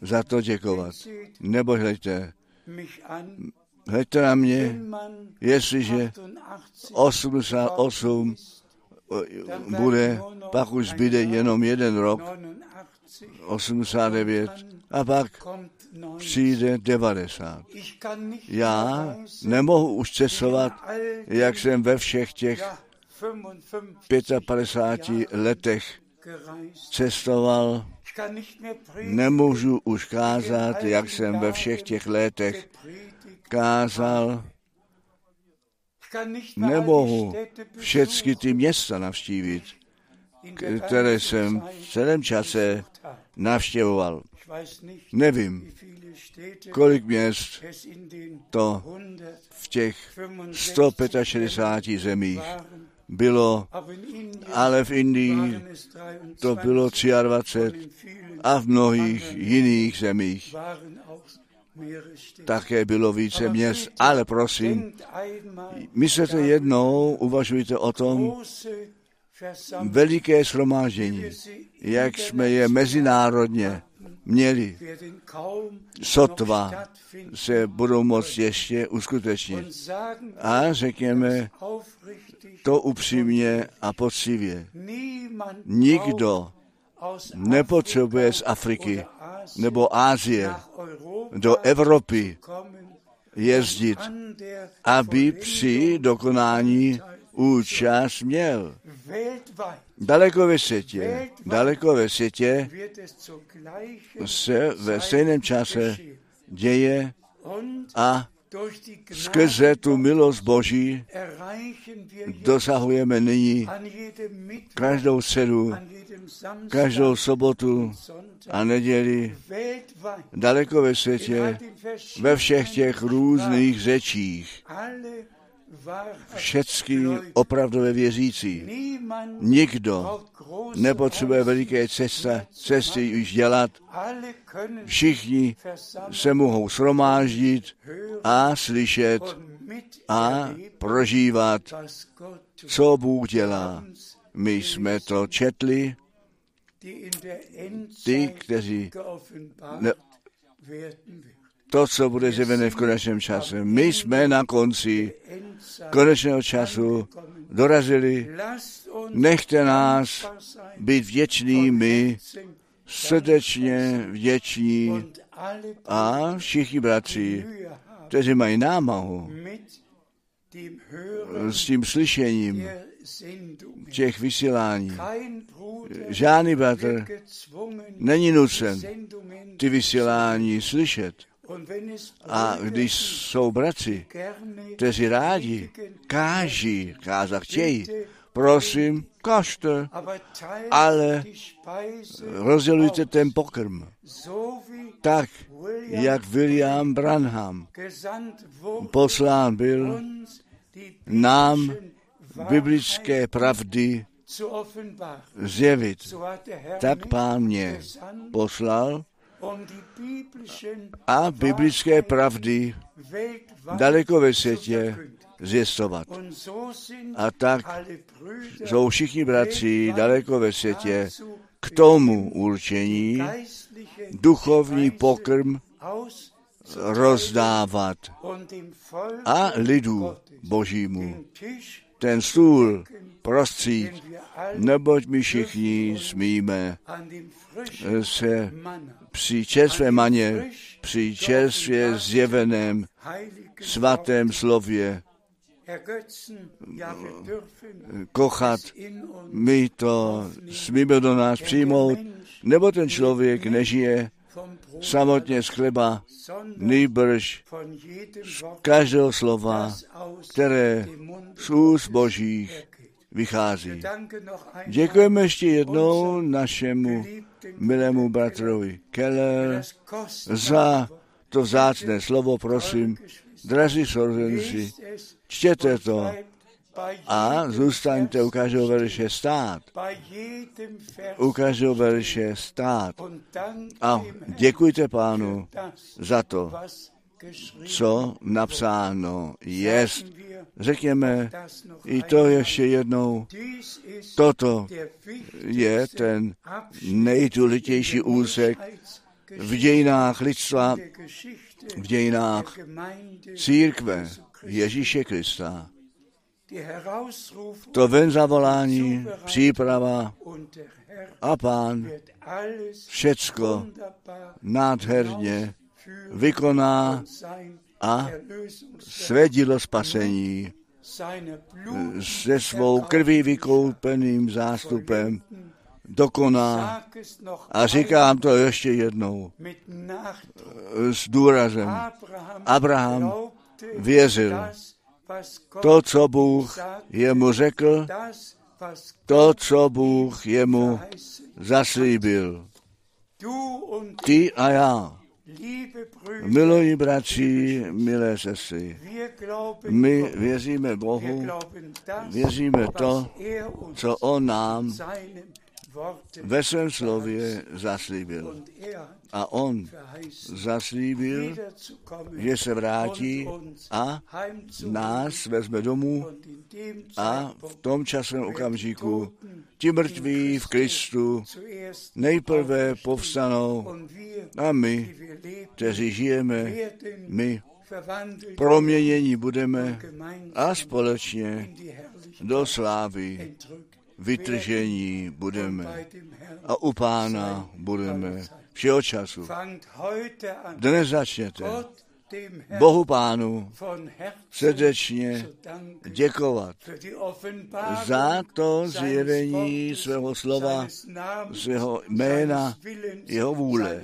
za to děkovat. Nebo hleďte, hleďte na mě, jestliže 88 88 eh, bude, pak už zbyde jenom jeden rok, 89 89, a pak kommt 90. přijde 90. Ich kann nicht Já nemohu už cestovat, jak jsem ve všech těch ja, 55 55 letech cestoval. Nemůžu už kázat, jak jsem ve všech těch letech kázal. Nemohu všechny ty města navštívit, které jsem v celém čase navštěvoval. Nevím, kolik měst to 165 v těch 165 zemích bylo, ale v Indii waren es 23 to bylo 23 und in vielen a v mnohých jiných zemích také bylo více měst. Ale prosím, myslete jednou, uvažujte o tom, veliké shromáždění, jak jsme je mezinárodně měli, sotva se budou moct ještě uskutečnit. A řekněme to upřímně a poctivě. Nikdo nepotřebuje z Afriky nebo Ázie do Evropy jezdit, aby při dokonání účast měl. Daleko ve světě, daleko ve světě se ve stejném čase děje a skrze tu milost Boží dosahujeme nyní každou Samstag, každou sobotu a neděli daleko ve světě, ve všech těch různých řečích. Všecky opravdové věřící. Nikdo nepotřebuje veliké cesta, cesty už dělat. Všichni se mohou shromáždit hören a slyšet a prožívat, co Bůh dělá. My jsme to četli, ty, kteří ne- to, co bude zjevené v konečném čase. My jsme na konci konečného času dorazili. Nechte nás být vděčnými, srdečně vděční a všichni bratři, kteří mají námahu s tím slyšením. Těch vysílání. Žádný bratr není nucen ty vysílání slyšet. A když jsou bratři, kteří rádi káží, kázat chtějí, prosím, kažte, ale rozdělujte ten pokrm. Tak, jak William Branham poslán byl nám biblické pravdy zjevit. Tak pán mě poslal a biblické pravdy daleko ve světě zjistovat. A tak jsou všichni bratři daleko ve světě k tomu určení duchovní pokrm rozdávat a lidu božímu ten stůl prostřít, neboť my všichni smíme se při čerstvě maně, při čerstvě zjeveném svatém slově kochat. My to smíme do nás přijmout, nebo ten člověk nežije samotně z chleba, jedem Wort, každého slova, které z úst božích vychází. Děkujeme ještě jednou našemu milému bratrovi Keller za to vzácné slovo, prosím. Lest es čtěte to a zůstaňte u každého verše stát. U každého verše stát. A děkujte pánu za to, co napsáno jest. Řekněme i to ještě jednou. Toto je ten nejdůležitější úsek v dějinách lidstva, v dějinách církve. Ježíše Krista. To ven zavolání, příprava a pán všecko nádherně vykoná a své dílo spasení se svou krví vykoupeným zástupem dokoná. A říkám to ještě jednou s důrazem. Abraham, věřil. To, co Bůh jemu řekl, to, co Bůh jemu zaslíbil. Ty a já, milí bratři, milé sestry, my věříme Bohu, věříme to, co On nám ve svém slově zaslíbil. A On zaslíbil, že se vrátí a nás vezme domů a v tom časovém okamžiku ti mrtví v Kristu nejprve povstanou a my, kteří žijeme, my proměnění budeme a společně do slávy vytržení budeme a u pána budeme všeho času. Dnes začněte Bohu pánu srdečně děkovat za to zjevení svého slova, svého jména, jeho vůle,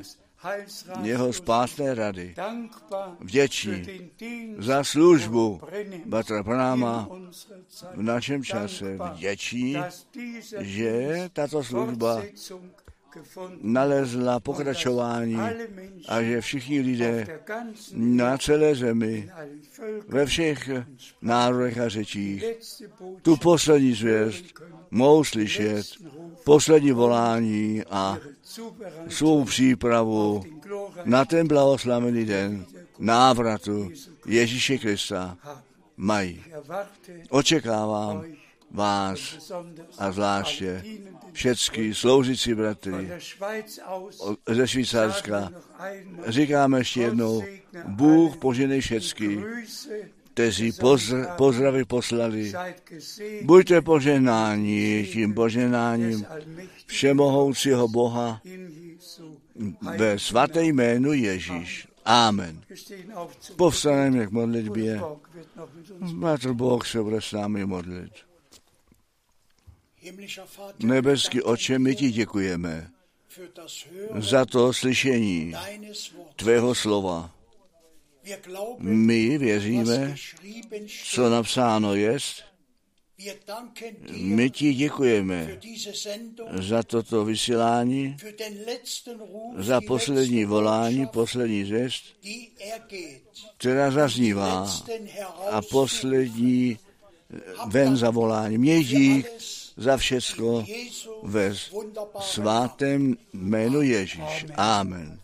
jeho spásné rady. Vděční za službu Batra Zeit. v našem čase. Vděční, že tato služba nalezla pokračování a že všichni lidé na celé zemi, ve všech národech a řečích, tu poslední zvěst mohou slyšet, poslední volání a svou přípravu na ten blahoslavený den návratu Ježíše Krista mají. Očekávám vás a zvláště všechny sloužící bratry ze Švýcarska. Říkáme ještě jednou, Bůh poženej Grüße, kteří pozdr, pozdravy poslali. Buďte poženáni tím poženáním všemohoucího Boha ve svaté jménu Ježíš. Amen. Povstaneme k modlitbě. Bratr Boh se bude s námi modlit. Nebeský oče, my ti děkujeme za to slyšení tvého slova. My věříme, co napsáno jest. My ti děkujeme za toto vysílání, za poslední volání, poslední zvěst, která zaznívá a poslední ven zavolání. Měj dík za všecko ve svátém jménu Ježíš. Amen.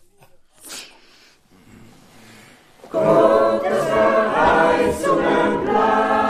verspricht.